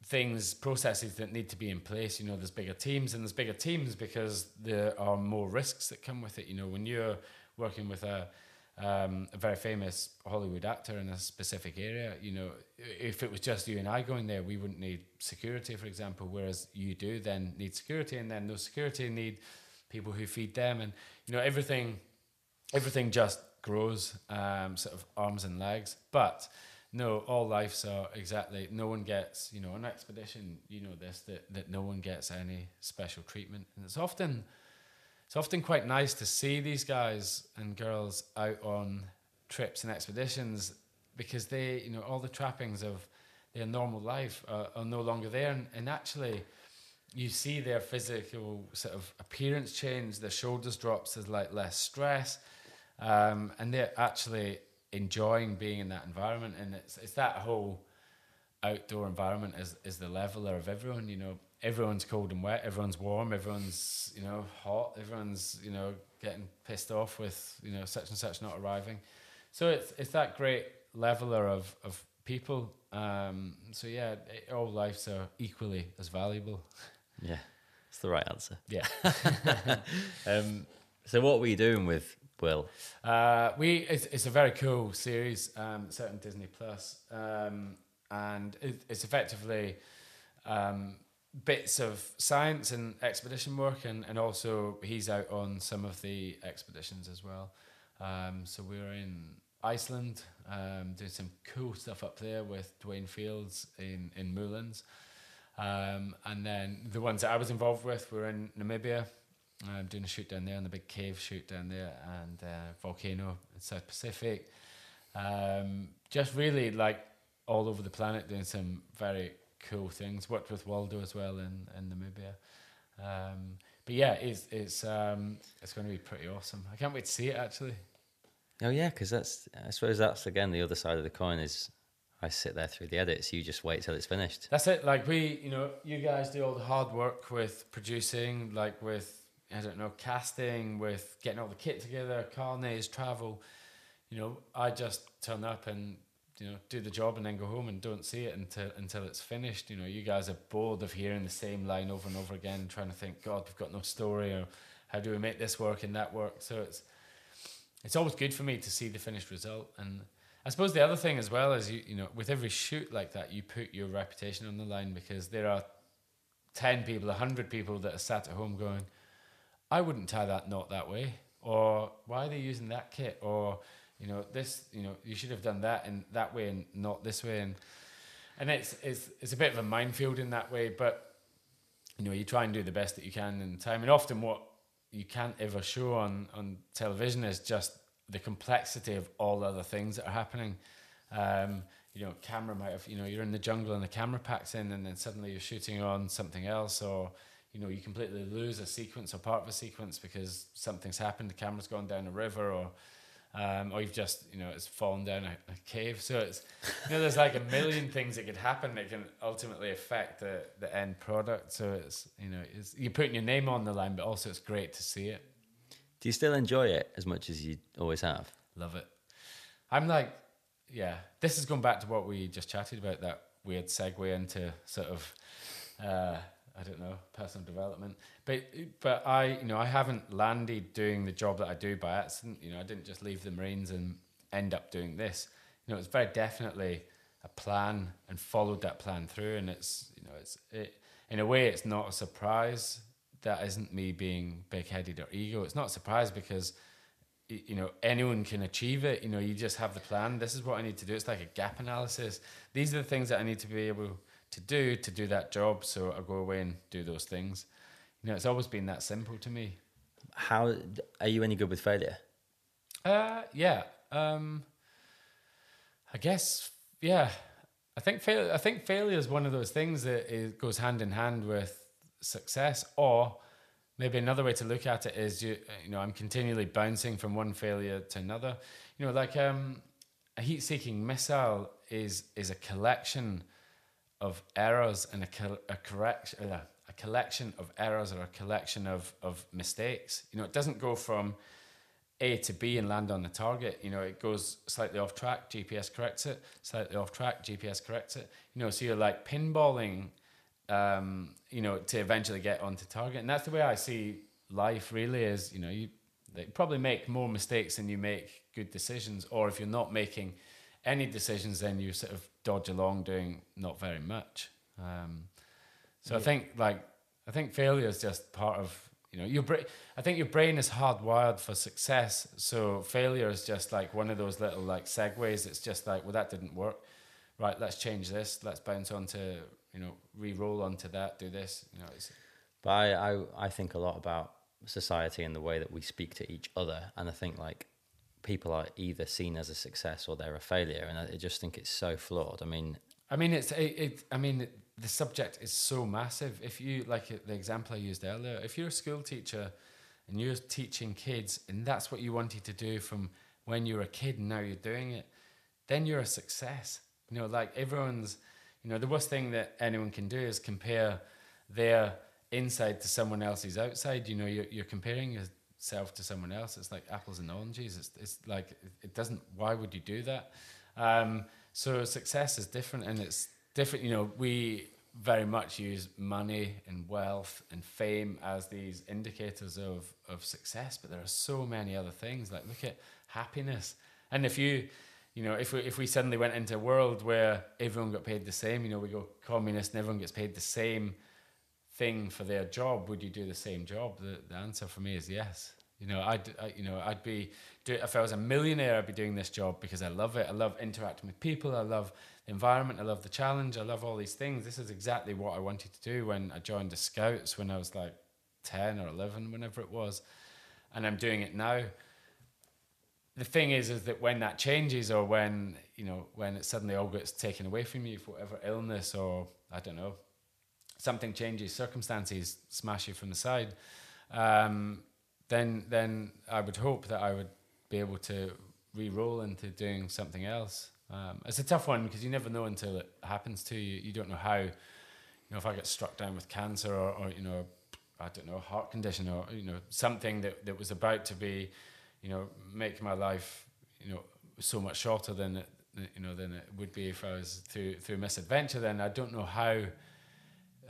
things, processes that need to be in place. You know, there's bigger teams and there's bigger teams because there are more risks that come with it. You know, when you're working with a um, a very famous Hollywood actor in a specific area, you know, if it was just you and I going there, we wouldn't need security, for example. Whereas you do then need security, and then those security need people who feed them, and you know, everything, everything just grows, um, sort of arms and legs. But no, all lives are exactly. No one gets, you know, an expedition. You know this that that no one gets any special treatment, and it's often it's often quite nice to see these guys and girls out on trips and expeditions because they, you know, all the trappings of their normal life are, are no longer there, and, and actually. You see their physical sort of appearance change. Their shoulders drops. There's like less stress, um, and they're actually enjoying being in that environment. And it's it's that whole outdoor environment is is the leveler of everyone. You know, everyone's cold and wet. Everyone's warm. Everyone's you know hot. Everyone's you know getting pissed off with you know such and such not arriving. So it's it's that great leveler of of people. Um, so yeah, it, all lives are equally as valuable. Yeah, it's the right answer. Yeah. Um, so what were you doing with Will? Uh, we it's, it's a very cool series, um, set on Disney Plus, um, and it, it's effectively um, bits of science and expedition work, and, and also he's out on some of the expeditions as well. Um, so we were in Iceland, um, doing some cool stuff up there with Dwayne Fields in in Moulins, um, and then the ones that I was involved with were in Namibia. I'm doing a shoot down there, and the big cave shoot down there, and uh, volcano in South Pacific. Um, just really like all over the planet, doing some very cool things. Worked with Waldo as well in in Namibia. Um, but yeah, it's it's um, it's going to be pretty awesome. I can't wait to see it actually. Oh yeah, because that's I suppose that's again the other side of the coin is I sit there through the edits. You just wait till it's finished. That's it. Like we, you know, you guys do all the hard work with producing, like with I don't know, casting, with getting all the kit together, carnets, travel. you know, I just turn up and you know do the job and then go home and don't see it until until it's finished. You know, you guys are bored of hearing the same line over and over again, trying to think, God, we've got no story, or how do we make this work and that work? So it's it's always good for me to see the finished result. And I suppose the other thing as well is you you know with every shoot like that, you put your reputation on the line because there are ten people, hundred people that are sat at home going, I wouldn't tie that knot that way, or why are they using that kit, or you know this, you know you should have done that in that way and not this way, and and it's it's it's a bit of a minefield in that way, but you know you try and do the best that you can in time, and often what you can't ever show on on television is just the complexity of all the other things that are happening. Um, you know, camera might have, you know, you're in the jungle and the camera packs in, and then suddenly you're shooting on something else, or you know, you completely lose a sequence or part of a sequence because something's happened. The camera's gone down a river, or um, or you've just, you know, it's fallen down a, a, cave. So it's, you know, there's like a million things that could happen that can ultimately affect the the end product. So it's, you know, it's, you're putting your name on the line, but also it's great to see it. Do you still enjoy it as much as you always have? Love it. I'm like, yeah, this is going back to what we just chatted about that weird segue into sort of, uh, I don't know, personal development. But but I, you know, I haven't landed doing the job that I do by accident. You know, I didn't just leave the Marines and end up doing this. You know, it's very definitely a plan and followed that plan through. And it's, you know, it's it in a way, it's not a surprise that isn't me being big headed or ego. It's not a surprise because you know anyone can achieve it. You know, you just have the plan. This is what I need to do. It's like a gap analysis. These are the things that I need to be able to do to do that job. So I go away and do those things. You know, it's always been that simple to me. How are you any good with failure? Uh, yeah. Um, I guess yeah. I think fail- I think failure is one of those things that is, goes hand in hand with success or maybe another way to look at it is you you know I'm continually bouncing from one failure to another you know like um, a heat seeking missile is is a collection of errors and a, a correction uh, a collection of errors or a collection of of mistakes you know it doesn't go from a to B and land on the target. You know, it goes slightly off track, GPS corrects it, slightly off track, GPS corrects it. You know, so you're like pinballing um, you know, to eventually get onto target. And that's the way I see life really is, you know, you probably make more mistakes than you make good decisions. Or if you're not making any decisions, then you sort of dodge along doing not very much. Um, so yeah. I think like, I think failure is just part of, you know, your brain, I think your brain is hardwired for success. So failure is just like one of those little like segues. It's just like, well, that didn't work. Right, let's change this. Let's bounce on to you know, re-roll onto that, do this. You know, it's. But I, I, I think a lot about society and the way that we speak to each other, and I think like people are either seen as a success or they're a failure, and I just think it's so flawed. I mean, I mean, it's it. it I mean, the subject is so massive. If you like uh, the example I used earlier, if you're a school teacher and you're teaching kids, and that's what you wanted to do from when you were a kid, and now you're doing it, then you're a success. You know, like everyone's you know, the worst thing that anyone can do is compare their inside to someone else's outside. You know, you're, you're comparing yourself to someone else. It's like apples and oranges. It's, it's like, it doesn't, why would you do that? Um, so success is different and it's different. You know, we very much use money and wealth and fame as these indicators of, of success, but there are so many other things. Like, look at happiness. And if you, you know, if we if we suddenly went into a world where everyone got paid the same, you know, we go communist and everyone gets paid the same thing for their job, would you do the same job? The, the answer for me is yes. You know, I'd I, you know I'd be do, if I was a millionaire, I'd be doing this job because I love it. I love interacting with people. I love the environment. I love the challenge. I love all these things. This is exactly what I wanted to do when I joined the Scouts when I was like ten or eleven, whenever it was, and I'm doing it now the thing is, is that when that changes, or when you know, when it suddenly all gets taken away from you for whatever illness, or I don't know, something changes, circumstances smash you from the side, um, then then I would hope that I would be able to re-roll into doing something else. Um, it's a tough one because you never know until it happens to you. You don't know how. You know, if I get struck down with cancer, or, or you know, I don't know, a heart condition, or you know, something that that was about to be you know, make my life, you know, so much shorter than it, you know than it would be if I was through through misadventure. Then I don't know how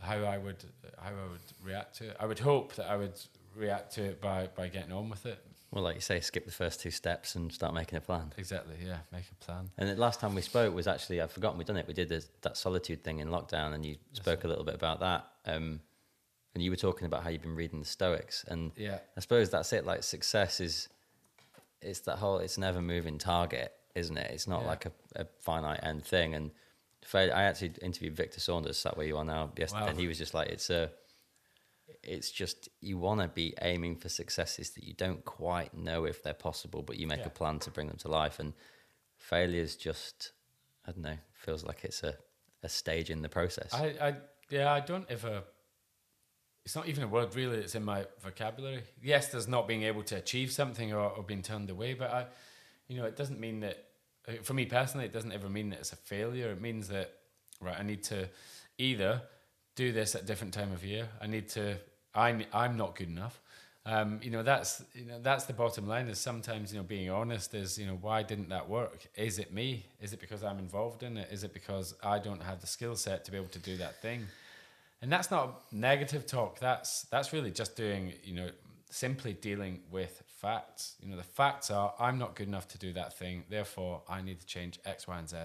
how I would how I would react to it. I would hope that I would react to it by by getting on with it. Well, like you say, skip the first two steps and start making a plan. Exactly. Yeah, make a plan. And the last time we spoke was actually I've forgotten we'd done it. We did this, that solitude thing in lockdown, and you spoke a little bit about that. Um, and you were talking about how you've been reading the Stoics, and Yeah. I suppose that's it. Like success is, it's that whole it's never moving target, isn't it? It's not Yeah. like a, a finite end thing. And I actually interviewed Victor Saunders, sat where you are now yesterday, Wow. and he was just like, it's a, it's just you want to be aiming for successes that you don't quite know if they're possible, but you make Yeah. a plan to bring them to life. And failure's just, I don't know, feels like it's a, a stage in the process. I, I yeah, I don't ever. It's not even a word really that's in my vocabulary. Yes, there's not being able to achieve something or, or being turned away, but I, you know, it doesn't mean that. Uh, For me personally, it doesn't ever mean that it's a failure. It means that right, I need to either do this at a different time of year. I need to. I'm I'm not good enough. Um, you know that's you know that's the bottom line. Is sometimes you know being honest is you know why didn't that work? Is it me? Is it because I'm involved in it? Is it because I don't have the skill set to be able to do that thing? And that's not negative talk. That's that's really just doing you know simply dealing with facts. You know the facts are I'm not good enough to do that thing. Therefore, I need to change X, Y, and Z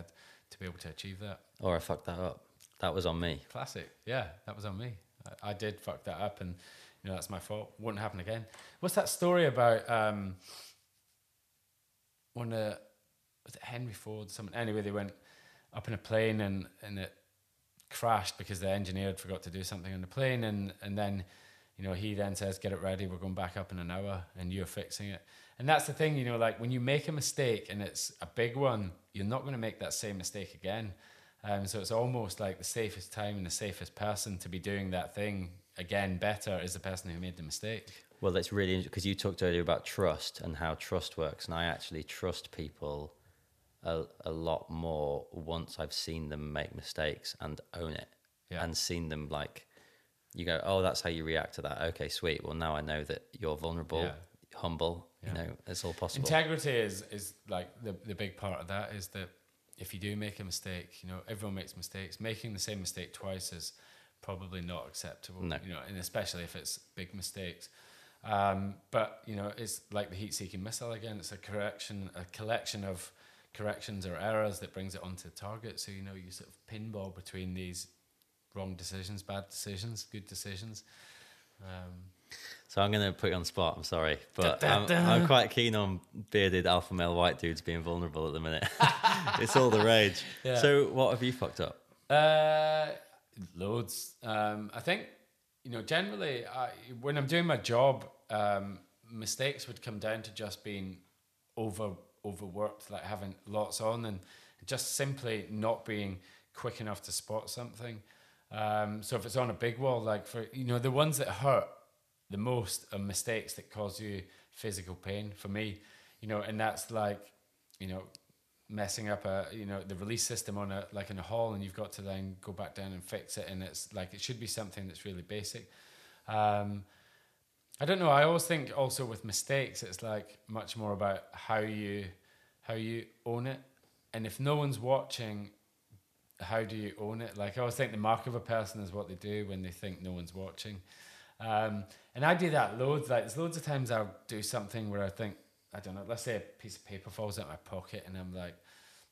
to be able to achieve that. or I fucked that up. That was on me. Classic. Yeah, that was on me. I, I did fuck that up, and you know that's my fault. Wouldn't happen again. What's that story about? Um, when uh, was it Henry Ford? Someone anyway, they went up in a plane and and it crashed because the engineer had forgot to do something on the plane, and and then. You know, he then says, "Get it ready. We're going back up in an hour, and you're fixing it." And that's the thing, you know, like when you make a mistake and it's a big one, you're not going to make that same mistake again. Um, so it's almost like the safest time and the safest person to be doing that thing again better is the person who made the mistake. Well, that's really because you talked earlier about trust and how trust works, and I actually trust people a, a lot more once I've seen them make mistakes and own it, Yeah. and seen them like you go, oh, that's how you react to that. Okay, sweet. Well, now I know that you're vulnerable, Yeah. humble. Yeah. You know, it's all possible. Integrity is is like the the big part of that is that if you do make a mistake, you know, everyone makes mistakes. Making the same mistake twice is probably not acceptable. No. You know, and especially if it's big mistakes. Um, but you know, it's like the heat-seeking missile again. It's a correction, a collection of corrections or errors that brings it onto the target. So you know, you sort of pinball between these wrong decisions, bad decisions, good decisions. Um, So I'm going to put you on the spot. I'm sorry, but Da, da, I'm. I'm quite keen on bearded alpha male white dudes being vulnerable at the minute. it's all the rage. Yeah. So what have you fucked up? Uh, loads. Um, I think you know generally I, when I'm doing my job, um, mistakes would come down to just being over overworked, like having lots on, and just simply not being quick enough to spot something. Um, so if it's on a big wall, like for you know the ones that hurt the most are mistakes that cause you physical pain. For me, you know, and that's like you know messing up a you know the release system on a like in a hall and you've got to then go back down and fix it and it's like it should be something that's really basic. Um i don't know. I always think also with mistakes it's like much more about how you how you own it. And if no one's watching how do you own it like i always think the mark of a person is what they do when they think no one's watching um and i do that loads like there's loads of times i'll do something where i think I don't know. Let's say a piece of paper falls out my pocket, and I'm like,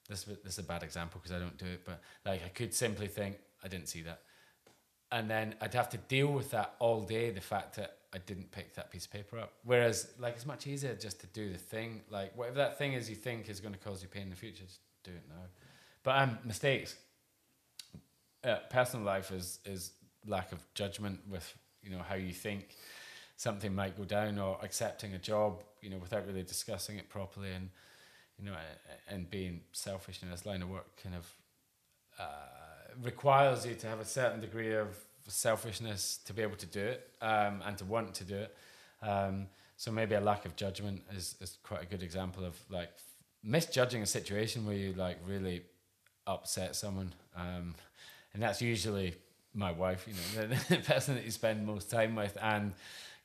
"This, this is a bad example because I don't do it." But like, I could simply think, "I didn't see that," and then I'd have to deal with that all day. The fact that I didn't pick that piece of paper up. Whereas, like, it's much easier just to do the thing. Like, whatever that thing is you think is going to cause you pain in the future, just do it now. But um, mistakes. Uh, personal life is is lack of judgment with you know how you think something might go down or accepting a job you know without really discussing it properly and you know and being selfish in this line of work kind of uh, requires you to have a certain degree of selfishness to be able to do it um, and to want to do it. Um, so maybe a lack of judgment is, is quite a good example of like misjudging a situation where you like really upset someone. Um, and that's usually my wife you know the, the person that you spend most time with and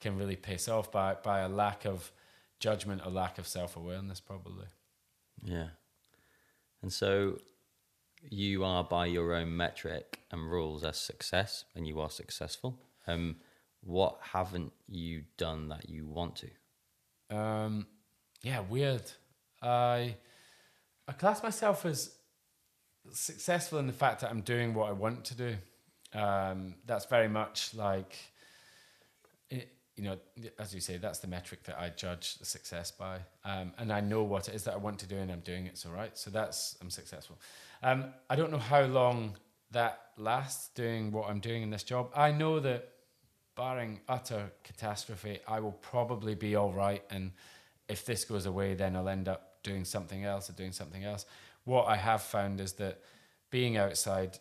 can really piss off by by a lack of judgment or lack of self-awareness probably Yeah. And so you are by your own metric and rules as success and you are successful. Um, what haven't you done that you want to? Um, yeah, weird. I I class myself as successful in the fact that I'm doing what I want to do. Um, that's very much like, it, you know, as you say, that's the metric that I judge the success by. Um, and I know what it is that I want to do, and I'm doing it. So right, so that's I'm successful. Um, I don't know how long that lasts doing what I'm doing in this job. I know that, barring utter catastrophe, I will probably be all right. And if this goes away, then I'll end up doing something else or doing something else. What I have found is that being outside,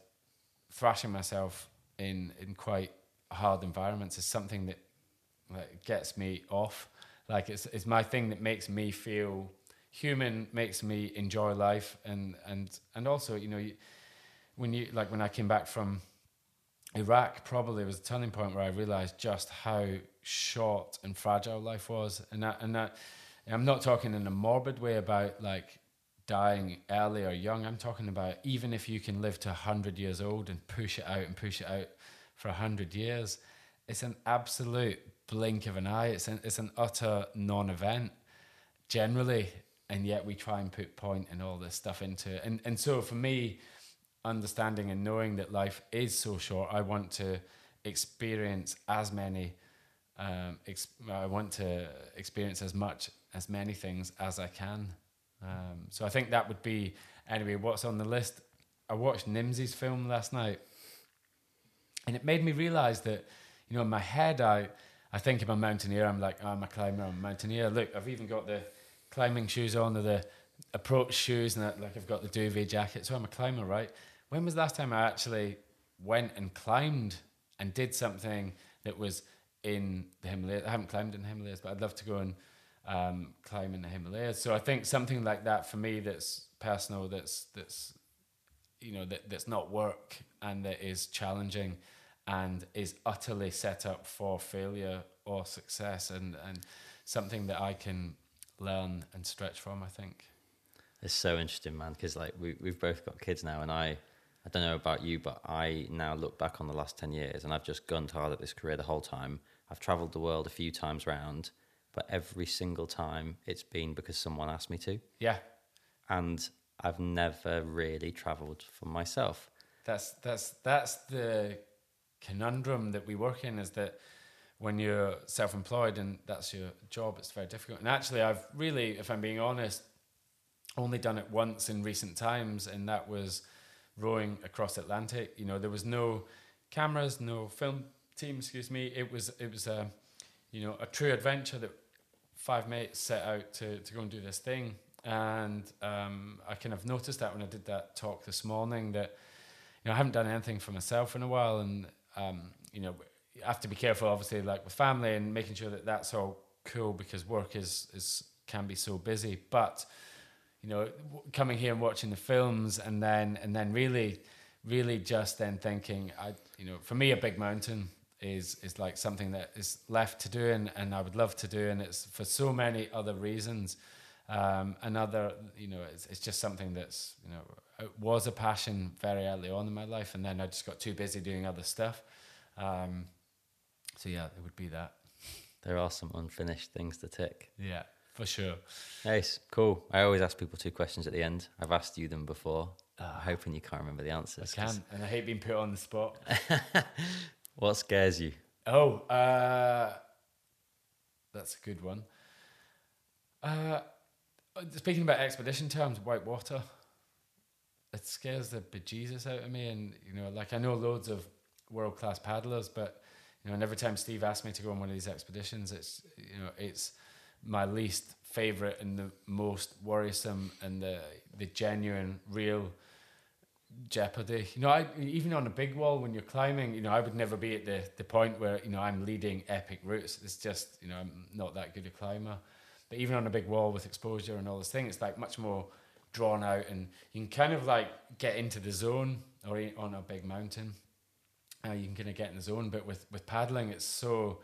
thrashing myself in in quite hard environments is something that like, gets me off. Like it's it's my thing that makes me feel human, makes me enjoy life, and and and also you know you, when you like when I came back from Iraq, probably was a turning point where I realized just how short and fragile life was, and that and that. And I'm not talking in a morbid way about like dying early or young. I'm talking about even if you can live to 100 years old and push it out and push it out for 100 years, it's an absolute blink of an eye. It's an, it's an utter non event generally. And yet we try and put point and all this stuff into it. And, and so for me, understanding and knowing that life is so short, I want to experience as many. Um, ex- I want to experience as much as many things as I can. Um, so I think that would be anyway. What's on the list? I watched Nimsdai's film last night, and it made me realize that you know in my head I I think I'm a mountaineer. I'm like oh, I'm a climber. I'm a mountaineer. Look, I've even got the climbing shoes on, or the approach shoes, and like I've got the duvet jacket. So I'm a climber, right? When was the last time I actually went and climbed and did something that was in the Himalayas? I haven't climbed in the Himalayas, but I'd love to go and um, climb in the Himalayas. So I think something like that for me that's personal, that's that's you know that that's not work and that is challenging and is utterly set up for failure or success and and something that I can learn and stretch from. I think it's so interesting, man. Because like we we've both got kids now, and I. I don't know about you, but I now look back on the last 10 years and I've just gunned hard at this career the whole time. I've traveled the world a few times round but every single time it's been because someone asked me to. Yeah. And I've never really traveled for myself. That's that's that's the conundrum that we work in is that when you're self-employed and that's your job, it's very difficult. And actually, I've really, if I'm being honest, only done it once in recent times, and that was rowing across Atlantic. You know, there was no cameras, no film team. Excuse me. It was it was a you know a true adventure that five mates set out to, to go and do this thing. And um, I kind of noticed that when I did that talk this morning that, you know, I haven't done anything for myself in a while. And, um, you know, you have to be careful, obviously, like with family and making sure that that's all cool because work is, is can be so busy. But, you know, coming here and watching the films and then, and then really, really just then thinking, I, you know, for me, a big mountain is is like something that is left to do and, and I would love to do and it's for so many other reasons. Um, another you know it's, it's just something that's you know it was a passion very early on in my life and then I just got too busy doing other stuff. Um, so yeah it would be that. There are some unfinished things to tick. Yeah for sure. Nice cool. I always ask people two questions at the end. I've asked you them before. Uh, I'm hoping you can't remember the answers I can and I hate being put on the spot What scares you? Oh, uh, that's a good one. Uh, speaking about expedition terms, white water. It scares the bejesus out of me. And, you know, like I know loads of world class paddlers, but, you know, and every time Steve asks me to go on one of these expeditions, it's, you know, it's my least favorite and the most worrisome and the, the genuine, real jeopardy. You know, I, even on a big wall when you're climbing, you know, I would never be at the, the point where, you know, I'm leading epic routes. It's just, you know, I'm not that good a climber. But even on a big wall with exposure and all this thing, it's like much more drawn out and you can kind of like get into the zone or on a big mountain. Uh, you can kind of get in the zone, but with, with paddling, it's so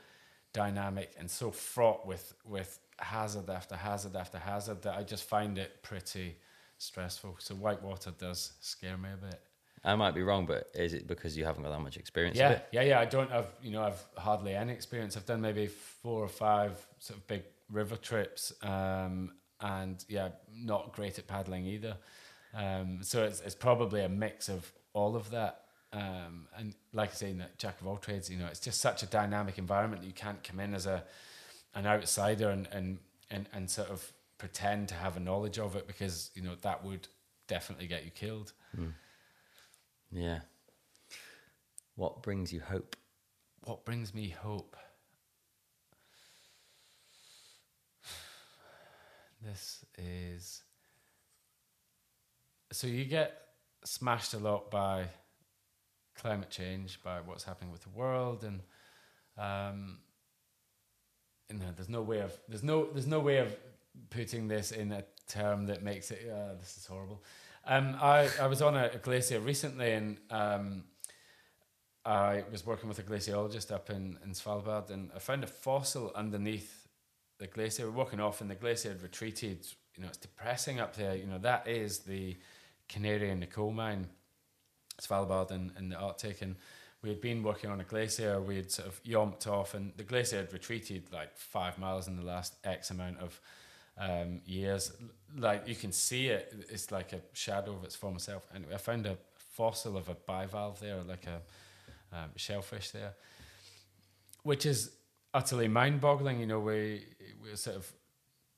dynamic and so fraught with, with hazard after hazard after hazard that I just find it pretty stressful. So whitewater does scare me a bit. I might be wrong, but is it because you haven't got that much experience? Yeah, yeah, yeah. I don't have, you know, I've hardly any experience. I've done maybe four or five sort of big river trips, um, and yeah, not great at paddling either. Um, so it's it's probably a mix of all of that. Um, and like I say, in that jack of all trades, you know, it's just such a dynamic environment that you can't come in as a an outsider and and and, and sort of pretend to have a knowledge of it because you know that would definitely get you killed. Yeah. What brings you hope? What brings me hope? This is so you get smashed a lot by climate change, by what's happening with the world, and um, you know, there's no way of there's no there's no way of putting this in a term that makes it. Uh, this is horrible. Um, I I was on a, a glacier recently, and um, I was working with a glaciologist up in, in Svalbard, and I found a fossil underneath the glacier. We're walking off, and the glacier had retreated. You know, it's depressing up there. You know, that is the canary in the coal mine, Svalbard in, in the Arctic. And we had been working on a glacier. We had sort of yomped off, and the glacier had retreated like five miles in the last X amount of um, years. Like you can see it, it's like a shadow of its former self. And I found a fossil of a bivalve there, like a um, shellfish there, which is utterly mind-boggling. You know, we we're sort of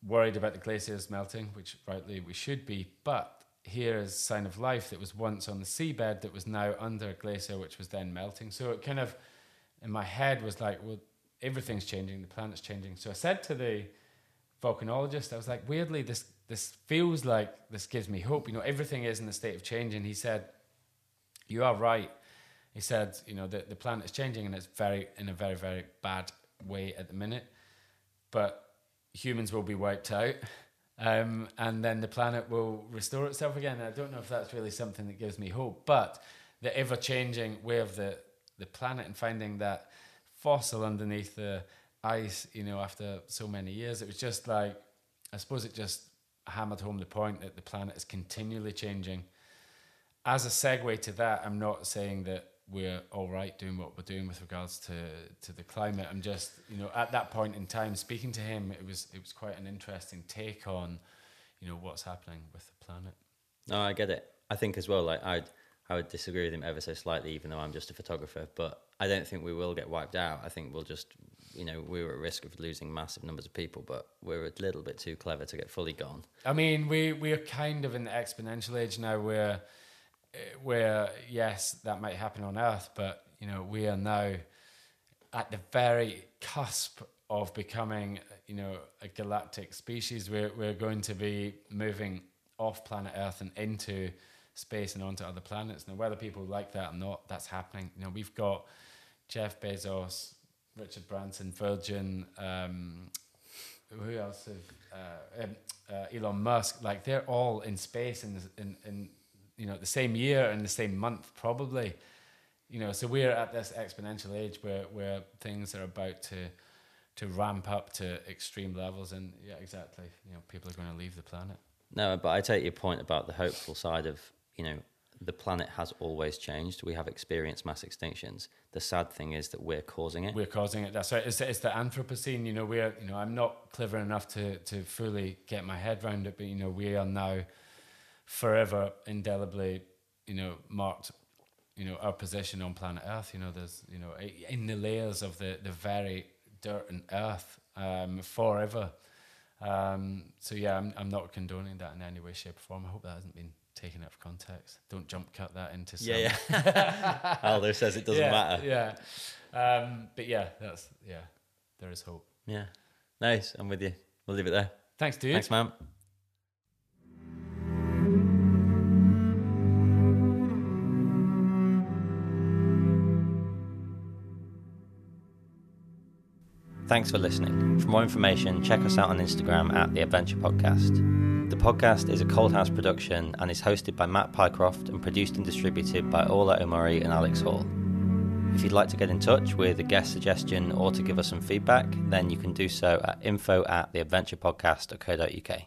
worried about the glaciers melting, which rightly we should be, but here is a sign of life that was once on the seabed that was now under a glacier, which was then melting. So it kind of, in my head, was like, well, everything's changing, the planet's changing. So I said to the volcanologist, I was like, weirdly, this this feels like this gives me hope. You know, everything is in a state of change. And he said, you are right. He said, you know, the, the planet is changing and it's very in a very, very bad way at the minute. But humans will be wiped out. Um, and then the planet will restore itself again. I don't know if that's really something that gives me hope, but the ever changing way of the, the planet and finding that fossil underneath the ice, you know, after so many years, it was just like, I suppose it just hammered home the point that the planet is continually changing. As a segue to that, I'm not saying that we're all right doing what we're doing with regards to, to the climate. I'm just, you know, at that point in time, speaking to him, it was it was quite an interesting take on, you know, what's happening with the planet. No, I get it. I think as well, like I'd I would disagree with him ever so slightly, even though I'm just a photographer. But I don't think we will get wiped out. I think we'll just, you know, we were at risk of losing massive numbers of people, but we're a little bit too clever to get fully gone. I mean, we we're kind of in the exponential age now, where where yes, that might happen on Earth, but you know, we are now at the very cusp of becoming, you know, a galactic species. We're we're going to be moving off planet Earth and into space and onto other planets. Now, whether people like that or not, that's happening. You know, we've got Jeff Bezos, Richard Branson, Virgin. Um, who else? Have, uh, um, uh, Elon Musk. Like they're all in space in in, in you know the same year and the same month probably. You know, so we're at this exponential age where where things are about to to ramp up to extreme levels, and yeah, exactly. You know, people are going to leave the planet. No, but I take your point about the hopeful side of, you know, the planet has always changed. We have experienced mass extinctions. The sad thing is that we're causing it. We're causing it. That's right. It's, it's the Anthropocene. You know, we're you know I'm not clever enough to to fully get my head around it, but you know we are now forever indelibly you know marked you know our position on planet Earth. You know, there's you know in the layers of the the very dirt and earth um, forever. Um, so yeah, I'm I'm not condoning that in any way, shape, or form. I hope that hasn't been taken out of context. Don't jump cut that into some. Yeah, yeah. Aldo says it doesn't yeah, matter. Yeah. Um, but yeah, that's yeah. There is hope. Yeah. Nice. I'm with you. We'll leave it there. Thanks, dude. Thanks, man. Thanks for listening. For more information, check us out on Instagram at The Adventure Podcast. The podcast is a Cold House production and is hosted by Matt Pycroft and produced and distributed by Ola Omari and Alex Hall. If you'd like to get in touch with a guest suggestion or to give us some feedback, then you can do so at info at theadventurepodcast.co.uk.